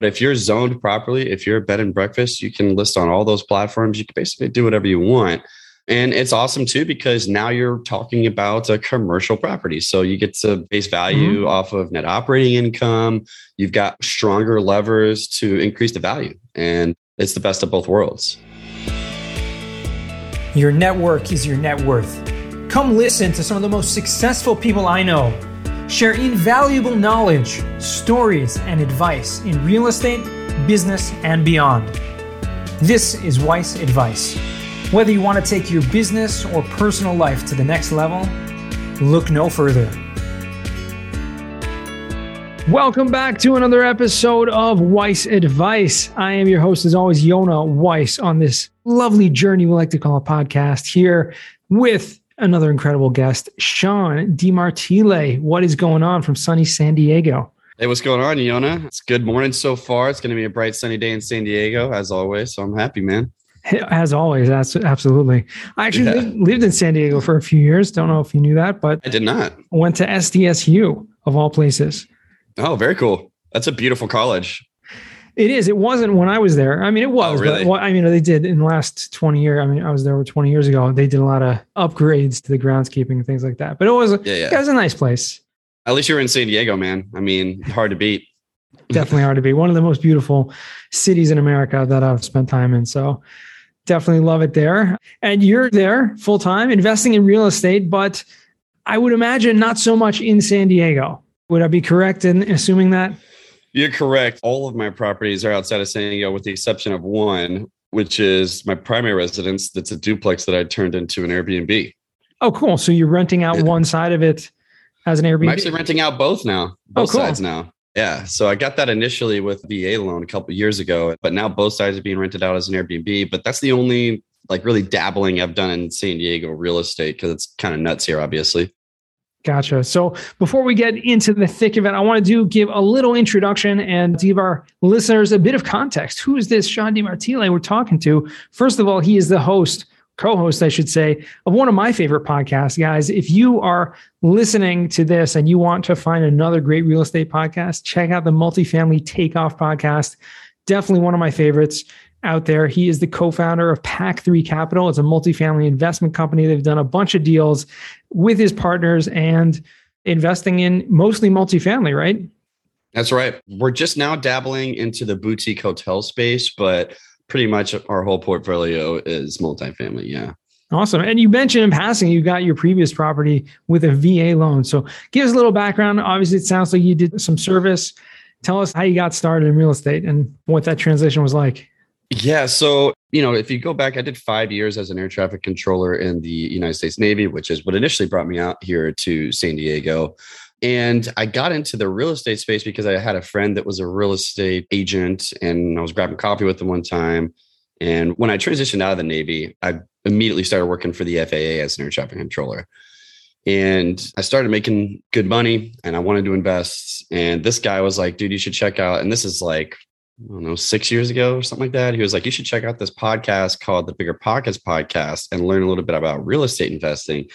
But if you're zoned properly, if you're a bed and breakfast, you can list on all those platforms. You can basically do whatever you want. And it's awesome too because now you're talking about a commercial property. So you get to base value mm-hmm. off of net operating income. You've got stronger levers to increase the value. And it's the best of both worlds. Your network is your net worth. Come listen to some of the most successful people I know share invaluable knowledge, stories, and advice in real estate, business, and beyond. This is Weiss Advice. Whether you want to take your business or personal life to the next level, look no further. Welcome back to another episode of Weiss Advice. I am your host, as always, Yonah Weiss, on this lovely journey we like to call a podcast here with another incredible guest, Sean DiMartile. What is going on from sunny San Diego? Hey, what's going on, Yonah? It's good morning so far. It's going to be a bright, sunny day in San Diego, as always. So I'm happy, man. As always, that's absolutely. I actually yeah. lived, lived, in San Diego for a few years. Don't know if you knew that, but I did not. Went to SDSU of all places. Oh, very cool. That's a beautiful college. It is. It wasn't when I was there. I mean, it oh, was. Oh, really? But I mean, they did in the last twenty years. I mean, I was there over 20 years ago. They did a lot of upgrades to the groundskeeping and things like that. But it was. Yeah, yeah. It was a nice place. At least you were in San Diego, man. I mean, hard to beat. definitely hard to beat. One of the most beautiful cities in America that I've spent time in. So definitely love it there. And you're there full time investing in real estate, but I would imagine not so much in San Diego. Would I be correct in assuming that? You're correct. All of my properties are outside of San Diego, with the exception of one, which is my primary residence. That's a duplex that I turned into an Airbnb. Oh, cool. So you're renting out one side of it as an Airbnb? I'm actually renting out both now, oh, both oh, cool. sides now. Yeah. So I got that initially with VA loan a couple years ago, but now both sides are being rented out as an Airbnb. But that's the only like really dabbling I've done in San Diego real estate because it's kind of nuts here, obviously. Gotcha. So before we get into the thick of it, I want to do give a little introduction and give our listeners a bit of context. Who is this Sean DiMartile we're talking to? First of all, he is the host co-host, I should say, of one of my favorite podcasts. Guys, if you are listening to this and you want to find another great real estate podcast, check out the Multifamily Takeoff podcast. Definitely one of my favorites out there. He is the co-founder of Pac 3 Capital. It's a multifamily investment company. They've done a bunch of deals with his partners and investing in mostly multifamily, right? That's right. We're just now dabbling into the boutique hotel space, but pretty much our whole portfolio is multifamily. Yeah. Awesome. And you mentioned in passing, you got your previous property with a VA loan. So give us a little background. Obviously, it sounds like you did some service. Tell us how you got started in real estate and what that transition was like. Yeah. So, you know, if you go back, I did five years as an air traffic controller in the United States Navy, which is what initially brought me out here to San Diego. And I got into the real estate space because I had a friend that was a real estate agent and I was grabbing coffee with him one time. And when I transitioned out of the Navy, I immediately started working for the FAA as an air traffic controller. And I started making good money and I wanted to invest. And this guy was like, dude, you should check out. And this is like, I don't know, six years ago or something like that. He was like, you should check out this podcast called the BiggerPockets Podcast and learn a little bit about real estate investing.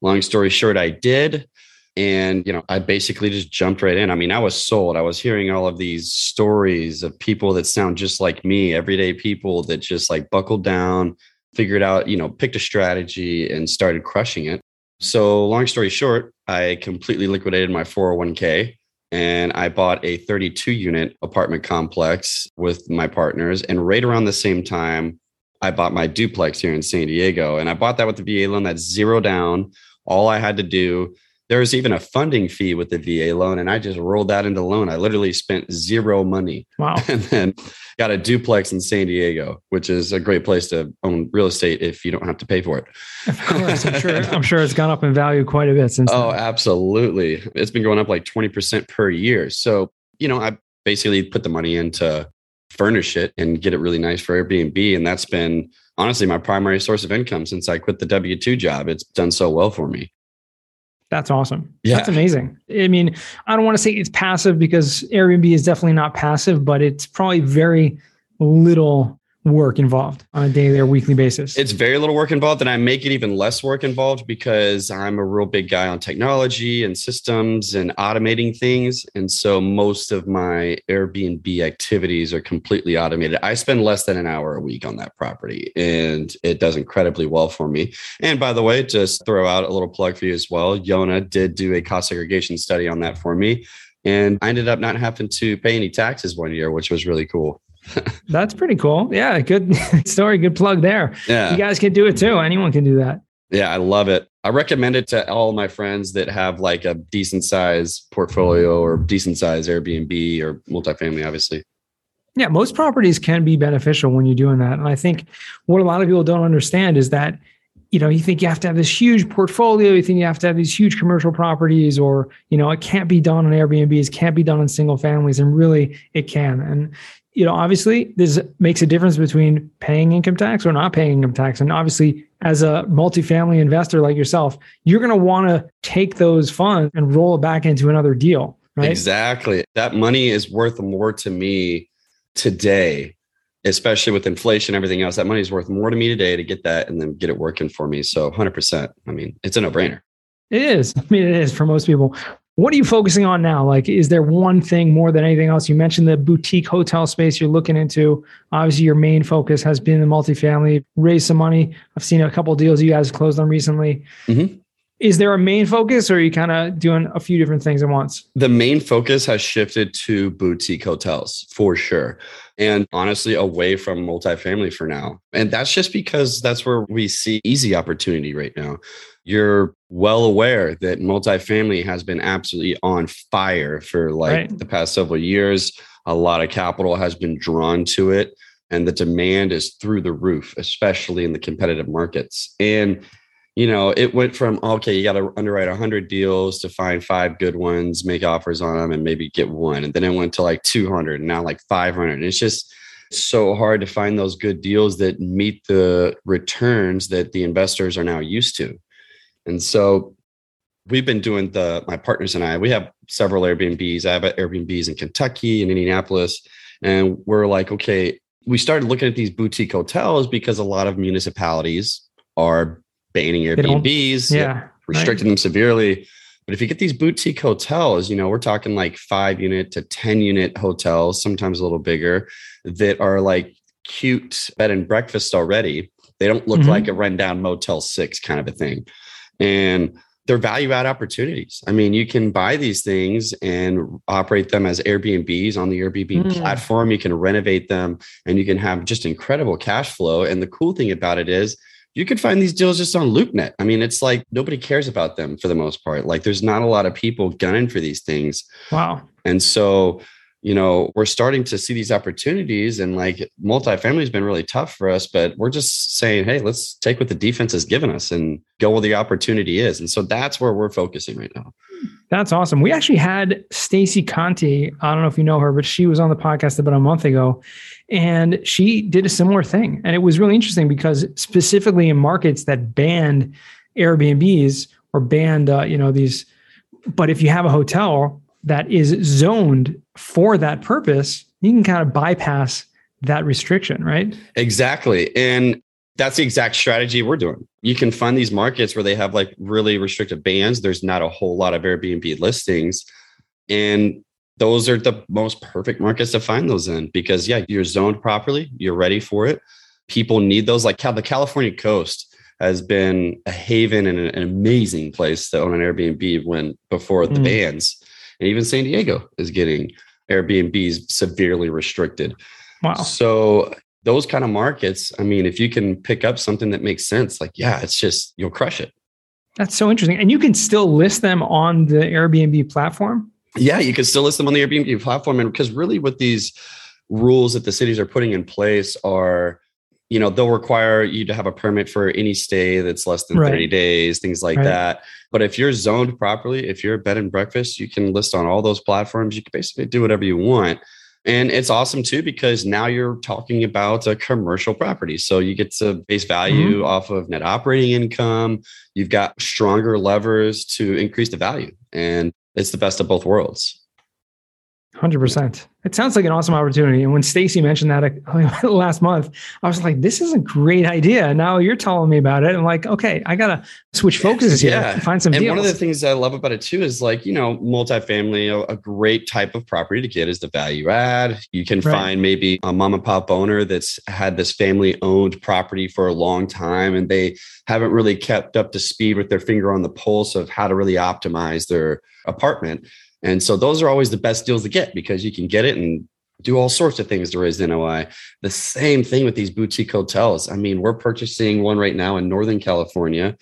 Long story short, I did. And, you know, I basically just jumped right in. I mean, I was sold. I was hearing all of these stories of people that sound just like me, everyday people that just like buckled down, figured out, you know, picked a strategy and started crushing it. So, long story short, I completely liquidated my 401k and I bought a 32 unit apartment complex with my partners. And right around the same time, I bought my duplex here in San Diego. And I bought that with the VA loan that's zero down. All I had to do there was even a funding fee with the VA loan, and I just rolled that into loan. I literally spent zero money. Wow. And then got a duplex in San Diego, which is a great place to own real estate if you don't have to pay for it. Of course. I'm sure I'm sure it's gone up in value quite a bit since. Oh, then. absolutely. It's been going up like 20% per year. So, you know, I basically put the money in to furnish it and get it really nice for Airbnb. And that's been honestly my primary source of income since I quit the W 2 job. It's done so well for me. That's awesome. Yeah. That's amazing. I mean, I don't want to say it's passive because Airbnb is definitely not passive, but it's probably very little work involved on a daily or weekly basis? It's very little work involved, and I make it even less work involved because I'm a real big guy on technology and systems and automating things. And so most of my Airbnb activities are completely automated. I spend less than an hour a week on that property, and it does incredibly well for me. And by the way, just throw out a little plug for you as well. Yona did do a cost segregation study on that for me. And I ended up not having to pay any taxes one year, which was really cool. That's pretty cool. Yeah, good story, good plug there. Yeah. You guys can do it too. Anyone can do that. Yeah, I love it. I recommend it to all my friends that have like a decent size portfolio or decent size Airbnb or multifamily, obviously. Yeah, most properties can be beneficial when you're doing that. And I think what a lot of people don't understand is that, you know, you think you have to have this huge portfolio, you think you have to have these huge commercial properties, or, you know, it can't be done on Airbnbs, can't be done on single families. And really it can. And you know, obviously this makes a difference between paying income tax or not paying income tax. And obviously, as a multifamily investor like yourself, you're going to want to take those funds and roll it back into another deal, right? Exactly. That money is worth more to me today, especially with inflation, everything else. That money is worth more to me today to get that and then get it working for me. So 100%. I mean, it's a no brainer. It is. I mean, it is for most people. What are you focusing on now? Like, is there one thing more than anything else? You mentioned the boutique hotel space you're looking into. Obviously, your main focus has been the multifamily, raise some money. I've seen a couple deals you guys closed on recently. Mm-hmm. Is there a main focus or are you kind of doing a few different things at once? The main focus has shifted to boutique hotels for sure. And honestly, away from multifamily for now. And that's just because that's where we see easy opportunity right now you're well aware that multifamily has been absolutely on fire for like right. the past several years. A lot of capital has been drawn to it, and the demand is through the roof, especially in the competitive markets. And you know, it went from okay, you got to underwrite 100 deals to find five good ones, make offers on them, and maybe get one. And then it went to like 200, and now like 500. And it's just so hard to find those good deals that meet the returns that the investors are now used to. And so we've been doing the my partners and I, we have several Airbnbs. I have Airbnbs in Kentucky and Indianapolis. And we're like, okay, we started looking at these boutique hotels because a lot of municipalities are banning Airbnbs, yeah, restricting right. them severely. But if you get these boutique hotels, you know, we're talking like five unit to 10 unit hotels, sometimes a little bigger, that are like cute bed and breakfast already. They don't look mm-hmm. like a rundown Motel 6 kind of a thing and they're value add opportunities. I mean, you can buy these things and operate them as Airbnbs on the Airbnb mm. platform. You can renovate them and you can have just incredible cash flow. And the cool thing about it is you can find these deals just on LoopNet. I mean, it's like nobody cares about them for the most part. Like there's not a lot of people gunning for these things. Wow. And so you know, we're starting to see these opportunities and like multifamily has been really tough for us, but we're just saying, hey, let's take what the defense has given us and go where the opportunity is. And so that's where we're focusing right now. That's awesome. We actually had Stacy Conti. I don't know if you know her, but she was on the podcast about a month ago and she did a similar thing. And it was really interesting because specifically in markets that banned Airbnbs or banned, uh, you know, these, but if you have a hotel that is zoned for that purpose, you can kind of bypass that restriction, right? Exactly. And that's the exact strategy we're doing. You can find these markets where they have like really restricted bans. There's not a whole lot of Airbnb listings. And those are the most perfect markets to find those in because, yeah, you're zoned properly, you're ready for it. People need those. Like the California coast has been a haven and an amazing place to own an Airbnb when before the mm. bans. And even San Diego is getting Airbnbs severely restricted. Wow. So those kind of markets, I mean, if you can pick up something that makes sense, like, yeah, it's just, you'll crush it. That's so interesting. And you can still list them on the Airbnb platform? Yeah, you can still list them on the Airbnb platform. And because really what these rules that the cities are putting in place are you know they'll require you to have a permit for any stay that's less than right. 30 days things like right. that. But if you're zoned properly if you're a bed and breakfast you can list on all those platforms. You can basically do whatever you want. And it's awesome too because now you're talking about a commercial property. So you get to base value mm-hmm. off of net operating income. You've got stronger levers to increase the value. And it's the best of both worlds Hundred percent. It sounds like an awesome opportunity. And when Stacy mentioned that oh, last month, I was like, "This is a great idea." Now you're telling me about it. I'm like, "Okay, I gotta switch focuses here. Yeah. Find some." And deals. one of the things I love about it too is like you know, multifamily. A great type of property to get is the value add. You can right. find maybe a mom and pop owner that's had this family owned property for a long time, and they haven't really kept up to speed with their finger on the pulse of how to really optimize their apartment and so those are always the best deals to get because you can get it and do all sorts of things to raise the NOI. The same thing with these boutique hotels. I mean, we're purchasing one right now in Northern California,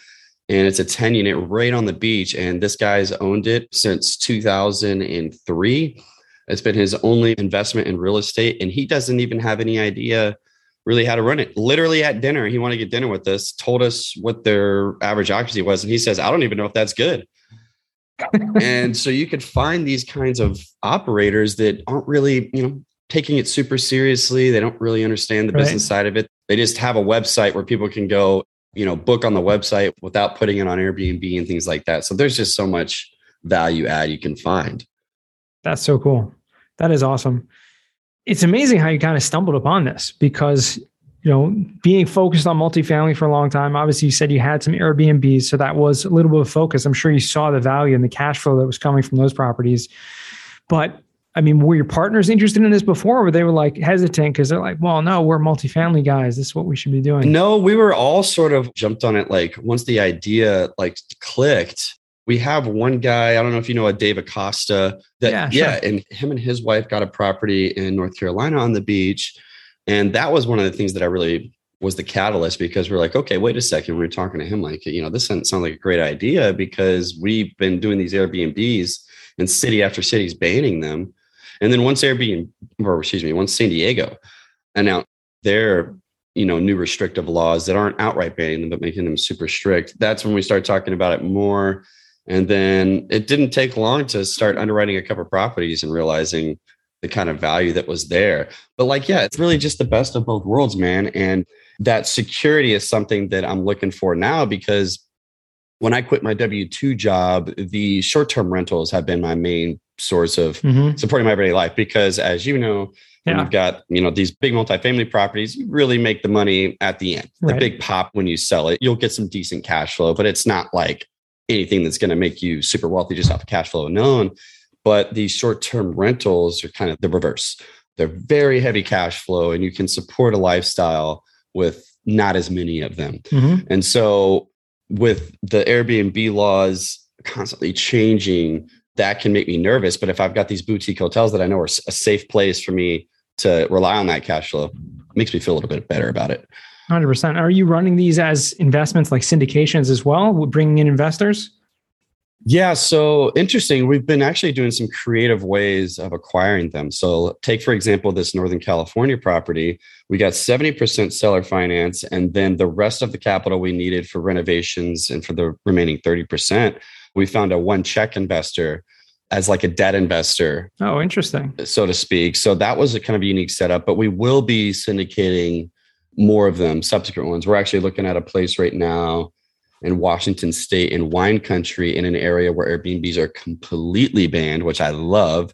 and it's a 10 unit right on the beach. And this guy's owned it since 2003. It's been his only investment in real estate, and he doesn't even have any idea really how to run it. Literally at dinner, he wanted to get dinner with us, told us what their average occupancy was, and he says, I don't even know if that's good and so you could find these kinds of operators that aren't really, you know, taking it super seriously. They don't really understand the right. business side of it. They just have a website where people can go, you know, book on the website without putting it on Airbnb and things like that. So there's just so much value add you can find. That's so cool. That is awesome. It's amazing how you kind of stumbled upon this because you know, being focused on multifamily for a long time. Obviously, you said you had some Airbnbs, so that was a little bit of focus. I'm sure you saw the value and the cash flow that was coming from those properties. But I mean, were your partners interested in this before, or they were like hesitant because they're like, "Well, no, we're multifamily guys. This is what we should be doing." No, we were all sort of jumped on it. Like once the idea like clicked, we have one guy. I don't know if you know a Dave Acosta. That yeah, sure. yeah, and him and his wife got a property in North Carolina on the beach and that was one of the things that I really was the catalyst because we're like, okay, wait a second. We are talking to him like, you know, this doesn't sound like a great idea because we've been doing these Airbnbs and city after city is banning them. And then once Airbnb, or excuse me, once San Diego announced their, you know, new restrictive laws that aren't outright banning them, but making them super strict, that's when we start talking about it more. And then it didn't take long to start underwriting a couple properties and realizing the kind of value that was there. But like, yeah, it's really just the best of both worlds, man. And that security is something that I'm looking for now because when I quit my W 2 job, the short term rentals have been my main source of mm-hmm. supporting my everyday life. Because as you know, yeah. you've got you know these big multifamily properties, you really make the money at the end. Right. The big pop when you sell it, you'll get some decent cash flow, but it's not like anything that's going to make you super wealthy just off of cash flow alone. But these short term rentals are kind of the reverse. They're very heavy cash flow, and you can support a lifestyle with not as many of them. Mm-hmm. And so, with the Airbnb laws constantly changing, that can make me nervous. But if I've got these boutique hotels that I know are a safe place for me to rely on that cash flow, makes me feel a little bit better about it. 100%. Are you running these as investments like syndications as well, bringing in investors? Yeah, so interesting. We've been actually doing some creative ways of acquiring them. So, take for example this Northern California property. We got 70% seller finance, and then the rest of the capital we needed for renovations and for the remaining 30%, we found a one check investor as like a debt investor. Oh, interesting. So to speak. So, that was a kind of unique setup, but we will be syndicating more of them, subsequent ones. We're actually looking at a place right now in Washington State in wine country in an area where Airbnbs are completely banned, which I love.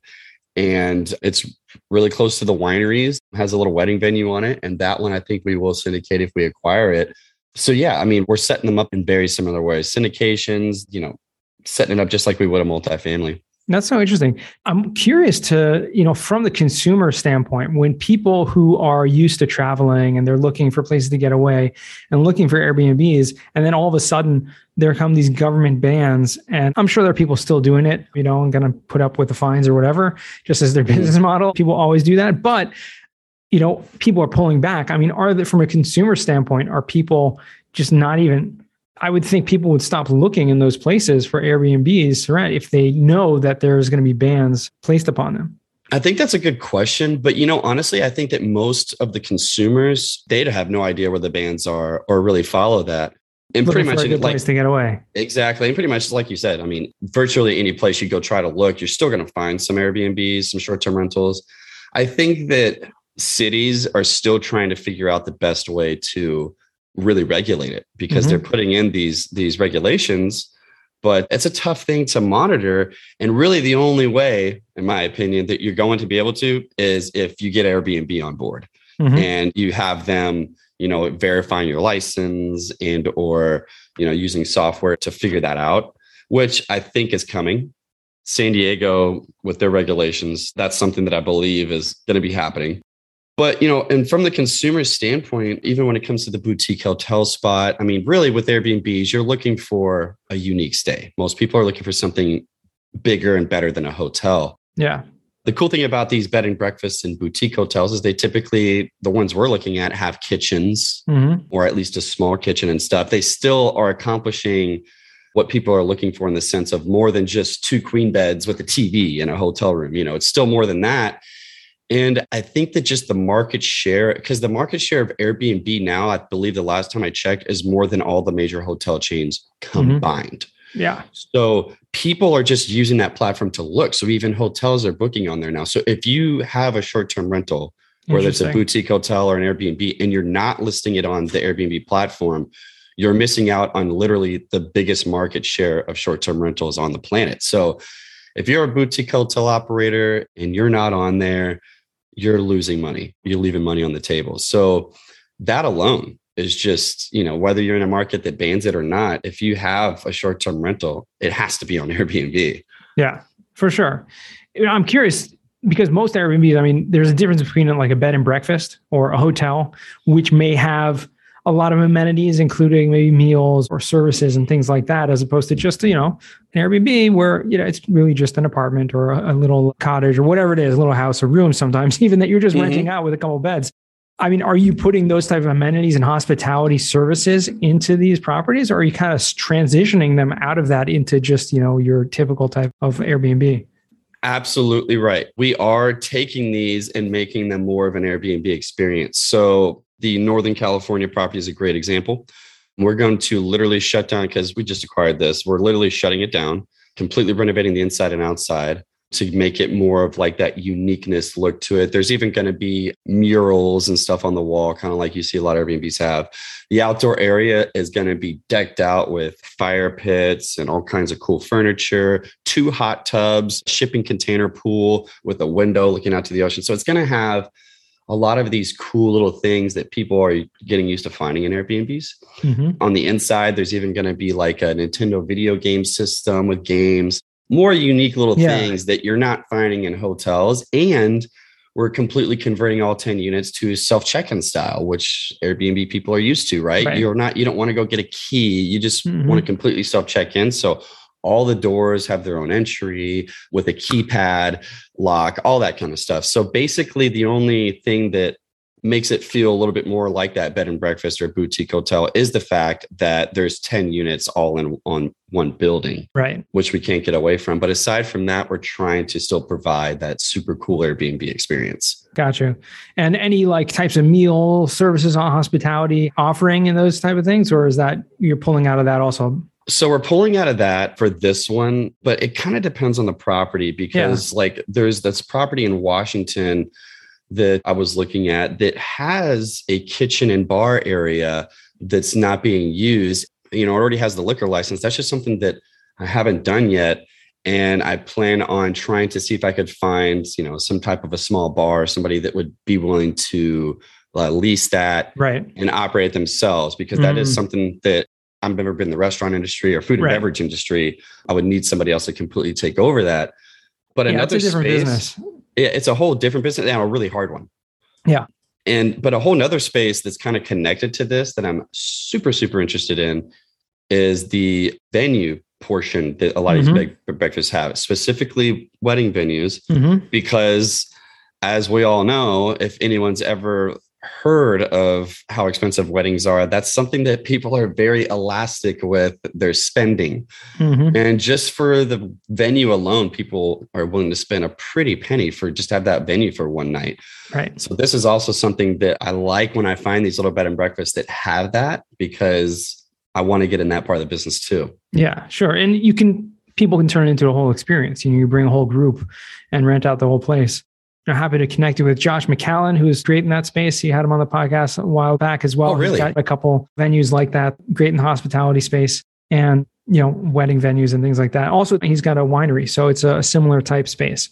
And it's really close to the wineries, has a little wedding venue on it. And that one I think we will syndicate if we acquire it. So yeah, I mean, we're setting them up in very similar ways. Syndications, you know, setting it up just like we would a multifamily. That's so interesting. I'm curious to, you know, from the consumer standpoint, when people who are used to traveling and they're looking for places to get away and looking for Airbnbs, and then all of a sudden there come these government bans, and I'm sure there are people still doing it, you know, and going to put up with the fines or whatever, just as their business model. People always do that. But, you know, people are pulling back. I mean, are there, from a consumer standpoint, are people just not even I would think people would stop looking in those places for Airbnbs right, if they know that there's going to be bans placed upon them. I think that's a good question, but you know, honestly, I think that most of the consumers they have no idea where the bans are or really follow that. And Looking pretty much, a good like, place to get away. Exactly, and pretty much like you said. I mean, virtually any place you go try to look, you're still going to find some Airbnbs, some short-term rentals. I think that cities are still trying to figure out the best way to really regulate it because mm-hmm. they're putting in these these regulations but it's a tough thing to monitor. And really, the only way, in my opinion, that you're going to be able to is if you get Airbnb on board mm-hmm. and you have them, you know, verifying your license and or you know using software to figure that out, which I think is coming. San Diego, with their regulations, that's something that I believe is going to be happening. But you know, and from the consumer standpoint, even when it comes to the boutique hotel spot, I mean, really with Airbnbs, you're looking for a unique stay. Most people are looking for something bigger and better than a hotel. Yeah. The cool thing about these bed and breakfasts and boutique hotels is they typically, the ones we're looking at, have kitchens mm-hmm. or at least a small kitchen and stuff. They still are accomplishing what people are looking for in the sense of more than just two queen beds with a TV in a hotel room. You know, it's still more than that. And I think that just the market share, because the market share of Airbnb now, I believe the last time I checked, is more than all the major hotel chains mm-hmm. combined. Mm-hmm. Yeah. So people are just using that platform to look. So even hotels are booking on there now. So if you have a short term rental, whether it's a boutique hotel or an Airbnb, and you're not listing it on the Airbnb platform, you're missing out on literally the biggest market share of short term rentals on the planet. So if you're a boutique hotel operator and you're not on there, you're losing money. You're leaving money on the table. So that alone is just, you know, whether you're in a market that bans it or not, if you have a short term rental, it has to be on Airbnb. Yeah, for sure. I'm curious because most Airbnbs, I mean, there's a difference between like a bed and breakfast or a hotel, which may have a lot of amenities, including maybe meals or services and things like that, as opposed to just, you know, an Airbnb where, you know, it's really just an apartment or a, a little cottage or whatever it is, a little house or room sometimes, even that you're just mm-hmm. renting out with a couple beds. I mean, are you putting those type of amenities and hospitality services into these properties, or are you kind of transitioning them out of that into just, you know, your typical type of Airbnb? Absolutely right. We are taking these and making them more of an Airbnb experience. So the Northern California property is a great example. We're going to literally shut down because we just acquired this. We're literally shutting it down, completely renovating the inside and outside to make it more of like that uniqueness look to it. There's even going to be murals and stuff on the wall, kind of like you see a lot of Airbnbs have. The outdoor area is going to be decked out with fire pits and all kinds of cool furniture, two hot tubs, shipping container pool with a window looking out to the ocean. So it's going to have a lot of these cool little things that people are getting used to finding in Airbnbs. Mm-hmm. On the inside, there's even going to be like a Nintendo video game system with games, more unique little yeah. things that you're not finding in hotels. And we're completely converting all 10 units to self check-in style, which Airbnb people are used to, right? right. You're not, you don't want to go get a key. You just mm-hmm. want to completely self check in. So all the doors have their own entry with a keypad lock, all that kind of stuff. So basically, the only thing that makes it feel a little bit more like that bed and breakfast or boutique hotel is the fact that there's 10 units all in on one building right. which we can't get away from. But aside from that we're trying to still provide that super cool airbnb experience. Gotcha. And any like types of meal services on hospitality offering and those type of things or is that you're pulling out of that also so we're pulling out of that for this one, but it kind of depends on the property because yeah. like there's this property in Washington that I was looking at that has a kitchen and bar area that's not being used. You know, it already has the liquor license. That's just something that I haven't done yet. And I plan on trying to see if I could find, you know, some type of a small bar, somebody that would be willing to uh, lease that right. and operate themselves because that mm. is something that I've never been in the restaurant industry or food and right. beverage industry. I would need somebody else to completely take over that. But yeah, another it's space, business. it's a whole different business and a really hard one. Yeah. And but a whole nother space that's kind of connected to this that I'm super, super interested in is the venue portion that a lot mm-hmm. of these big breakfasts have, specifically wedding venues, mm-hmm. because as we all know, if anyone's ever heard of how expensive weddings are, that's something that people are very elastic with their spending. Mm-hmm. And just for the venue alone, people are willing to spend a pretty penny for just have that venue for one night. Right. So this is also something that I like when I find these little bed and breakfasts that have that because I want to get in that part of the business too. Yeah, sure. And you can people can turn it into a whole experience. You know, you bring a whole group and rent out the whole place. Happy to connect you with Josh McCallan, who is great in that space. He had him on the podcast a while back as well. Oh, really? He's got a couple venues like that, great in the hospitality space. And you know, wedding venues and things like that. Also, he's got a winery, so it's a similar type space.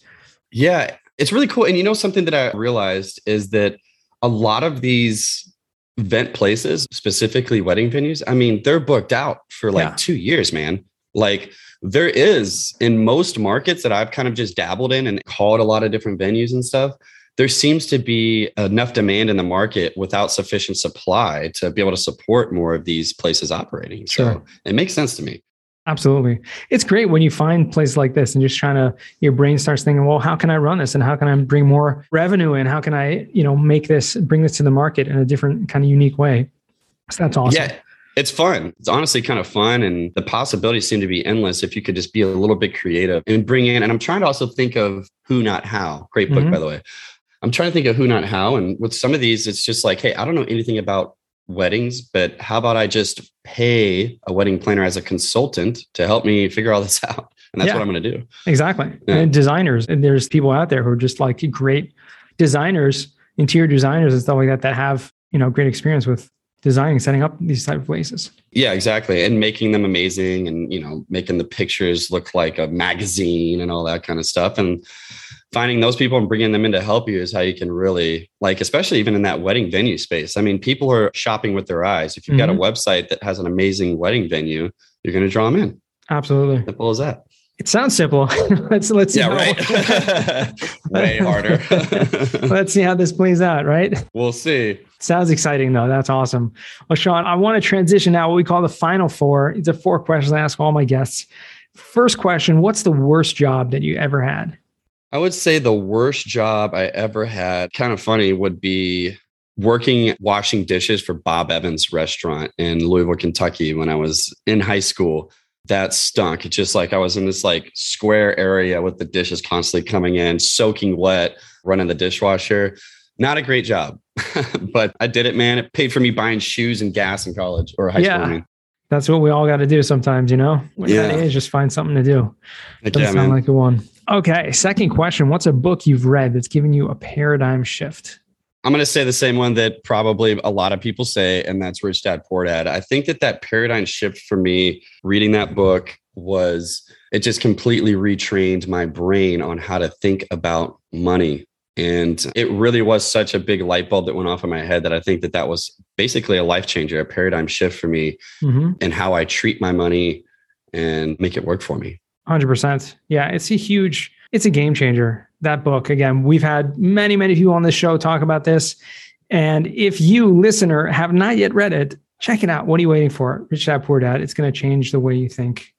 Yeah, it's really cool. And you know, something that I realized is that a lot of these vent places, specifically wedding venues, I mean, they're booked out for like yeah. two years, man. Like there is in most markets that I've kind of just dabbled in and called a lot of different venues and stuff. There seems to be enough demand in the market without sufficient supply to be able to support more of these places operating. Sure. So it makes sense to me. Absolutely. It's great when you find places like this and just trying to, your brain starts thinking, well, how can I run this? And how can I bring more revenue in? How can I, you know, make this, bring this to the market in a different kind of unique way? So that's awesome. Yeah. It's fun. It's honestly kind of fun. And the possibilities seem to be endless if you could just be a little bit creative and bring in. And I'm trying to also think of who, not how. Great book, mm-hmm. by the way. I'm trying to think of who, not how. And with some of these, it's just like, hey, I don't know anything about weddings, but how about I just pay a wedding planner as a consultant to help me figure all this out? And that's yeah, what I'm going to do. Exactly. Yeah. And designers, and there's people out there who are just like great designers, interior designers and stuff like that, that have, you know, great experience with designing, setting up these type of places. Yeah, exactly. And making them amazing and, you know, making the pictures look like a magazine and all that kind of stuff. And finding those people and bringing them in to help you is how you can really like especially even in that wedding venue space i mean people are shopping with their eyes if you've mm-hmm. got a mm-hmm. website that has an amazing wedding venue you're going to draw them in absolutely simple as that it sounds simple. let's let's see. Yeah, right. Way harder. let's see how this plays out. Right. We'll see. Sounds exciting though. That's awesome. Well, Sean, I want to transition now. What we call the final four. It's a four questions I ask all my guests. First question: What's the worst job that you ever had? I would say the worst job I ever had, kind of funny, would be working washing dishes for Bob Evans restaurant in Louisville, Kentucky when I was in high school. That stunk. It's just like I was in this like square area with the dishes constantly coming in, soaking wet, running the dishwasher. Not a great job, but I did it, man. It paid for me buying shoes and gas in college or high yeah. school. That's what we all got to do sometimes, you know? When yeah. age, just find something to do. That Doesn't yeah, sound man. like a one. Okay. Second question What's a book you've read that's given you a paradigm shift? I'm going to say the same one that probably a lot of people say, and that's Rich Dad Poor Dad. I think that that paradigm shift for me reading that book was it just completely retrained my brain on how to think about money. And it really was such a big light bulb that went off in my head that I think that that was basically a life changer, a paradigm shift for me mm-hmm. and how I treat my money and make it work for me. 100%. Yeah, it's a huge, it's a game changer. That book, again, we've had many, many people on this show talk about this. And if you, listener, have not yet read it, check it out. What are you waiting for? Rich Dad Poor Dad. It's going to change the way you think.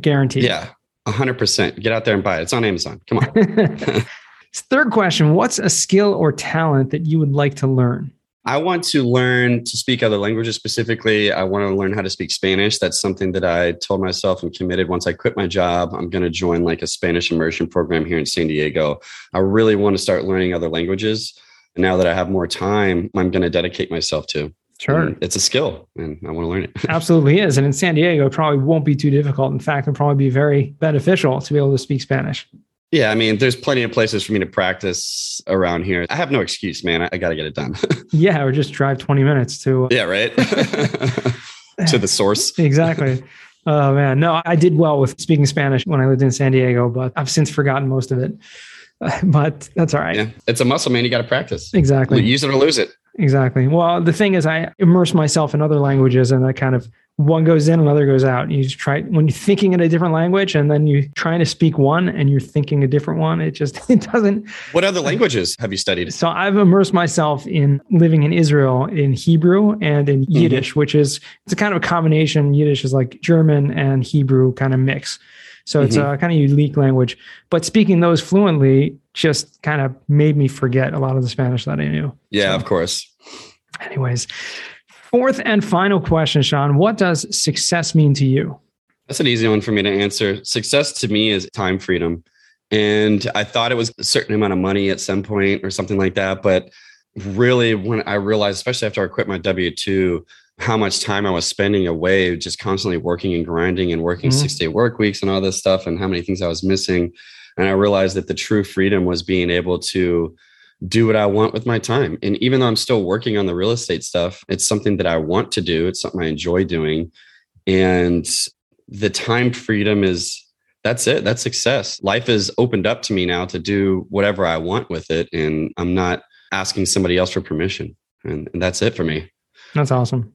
Guaranteed. Yeah, 100%. Get out there and buy it. It's on Amazon. Come on. Third question What's a skill or talent that you would like to learn? I want to learn to speak other languages specifically. I want to learn how to speak Spanish. That's something that I told myself and committed once I quit my job. I'm going to join like a Spanish immersion program here in San Diego. I really want to start learning other languages. And now that I have more time, I'm going to dedicate myself to. Sure. And it's a skill and I want to learn it. Absolutely is. And in San Diego, it probably won't be too difficult. In fact, it'll probably be very beneficial to be able to speak Spanish. Yeah, I mean, there's plenty of places for me to practice around here. I have no excuse, man. I, I got to get it done. yeah, or just drive 20 minutes to. Uh, yeah, right. to the source. exactly. Oh man, no, I did well with speaking Spanish when I lived in San Diego, but I've since forgotten most of it. but that's all right. Yeah, it's a muscle, man. You got to practice. Exactly. Use it or lose it. Exactly. Well, the thing is, I immerse myself in other languages, and I kind of one goes in, another goes out. You try when you're thinking in a different language, and then you're trying to speak one, and you're thinking a different one. It just it doesn't. What other languages have you studied? So I've immersed myself in living in Israel in Hebrew and in mm-hmm. Yiddish, mm-hmm. which is it's a kind of a combination. Yiddish is like German and Hebrew kind of mix. So it's mm-hmm. a kind of unique language. But speaking those fluently just kind of made me forget a lot of the Spanish that I knew. Yeah, so, of course. Anyways, Fourth and final question, Sean. What does success mean to you? That's an easy one for me to answer. Success to me is time freedom. And I thought it was a certain amount of money at some point or something like that. But really, when I realized, especially after I quit my W 2, how much time I was spending away, just constantly working and grinding and working mm-hmm. six day work weeks and all this stuff, and how many things I was missing. And I realized that the true freedom was being able to do what I want with my time. And even though I'm still working on the real estate stuff, it's something that I want to do. It's something I enjoy doing. And the time freedom is that's it. That's success. Life is opened up to me now to do whatever I want with it. And I'm not asking somebody else for permission. And, and that's it for me. That's awesome.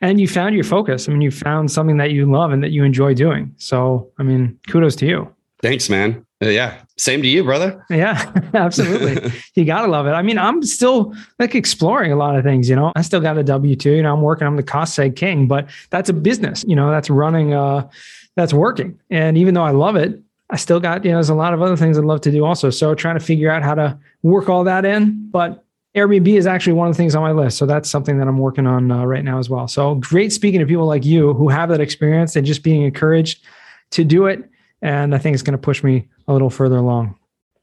And you found your focus. I mean, you found something that you love and that you enjoy doing. So, I mean, kudos to you. Thanks, man. Uh, yeah. Same to you, brother. Yeah, absolutely. you got to love it. I mean, I'm still like exploring a lot of things, you know, I still got a W 2, you know, I'm working, I'm the cost seg king, but that's a business, you know, that's running, uh, that's working. And even though I love it, I still got, you know, there's a lot of other things I'd love to do also. So trying to figure out how to work all that in. But Airbnb is actually one of the things on my list. So that's something that I'm working on uh, right now as well. So great speaking to people like you who have that experience and just being encouraged to do it. And I think it's going to push me a little further along.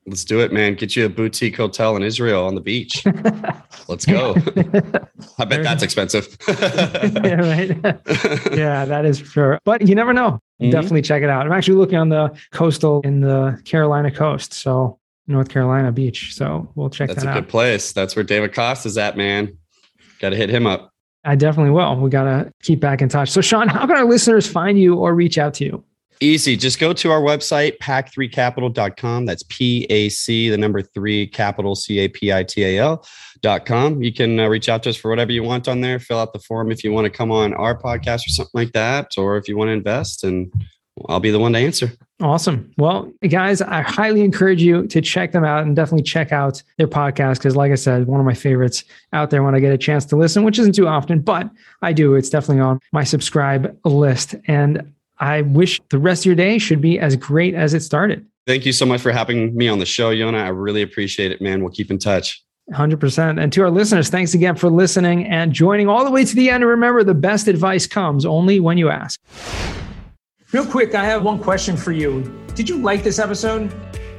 Let's do it, man. Get you a boutique hotel in Israel on the beach. Let's go. I bet that's expensive. yeah, right. yeah, that is for sure. But you never know. Mm-hmm. Definitely check it out. I'm actually looking on the coastal in the Carolina coast. So North Carolina beach. So we'll check that's that out. That's a good place. That's where Dave Acosta's at, man. Got to hit him up. I definitely will. We got to keep back in touch. So, Sean, how can our listeners find you or reach out to you? Easy. Just go to our website, pac3capital.com. That's P A C, the number three, capital C A P I T A L.com. You can uh, reach out to us for whatever you want on there. Fill out the form if you want to come on our podcast or something like that, or if you want to invest, and I'll be the one to answer. Awesome. Well, guys, I highly encourage you to check them out and definitely check out their podcast because, like I said, one of my favorites out there when I get a chance to listen, which isn't too often, but I do. It's definitely on my subscribe list. And I wish the rest of your day should be as great as it started. Thank you so much for having me on the show, Yonah. I really appreciate it, man. We'll keep in touch. 100%. And to our listeners, thanks again for listening and joining all the way to the end. And remember, the best advice comes only when you ask. Real quick, I have one question for you. Did you like this episode?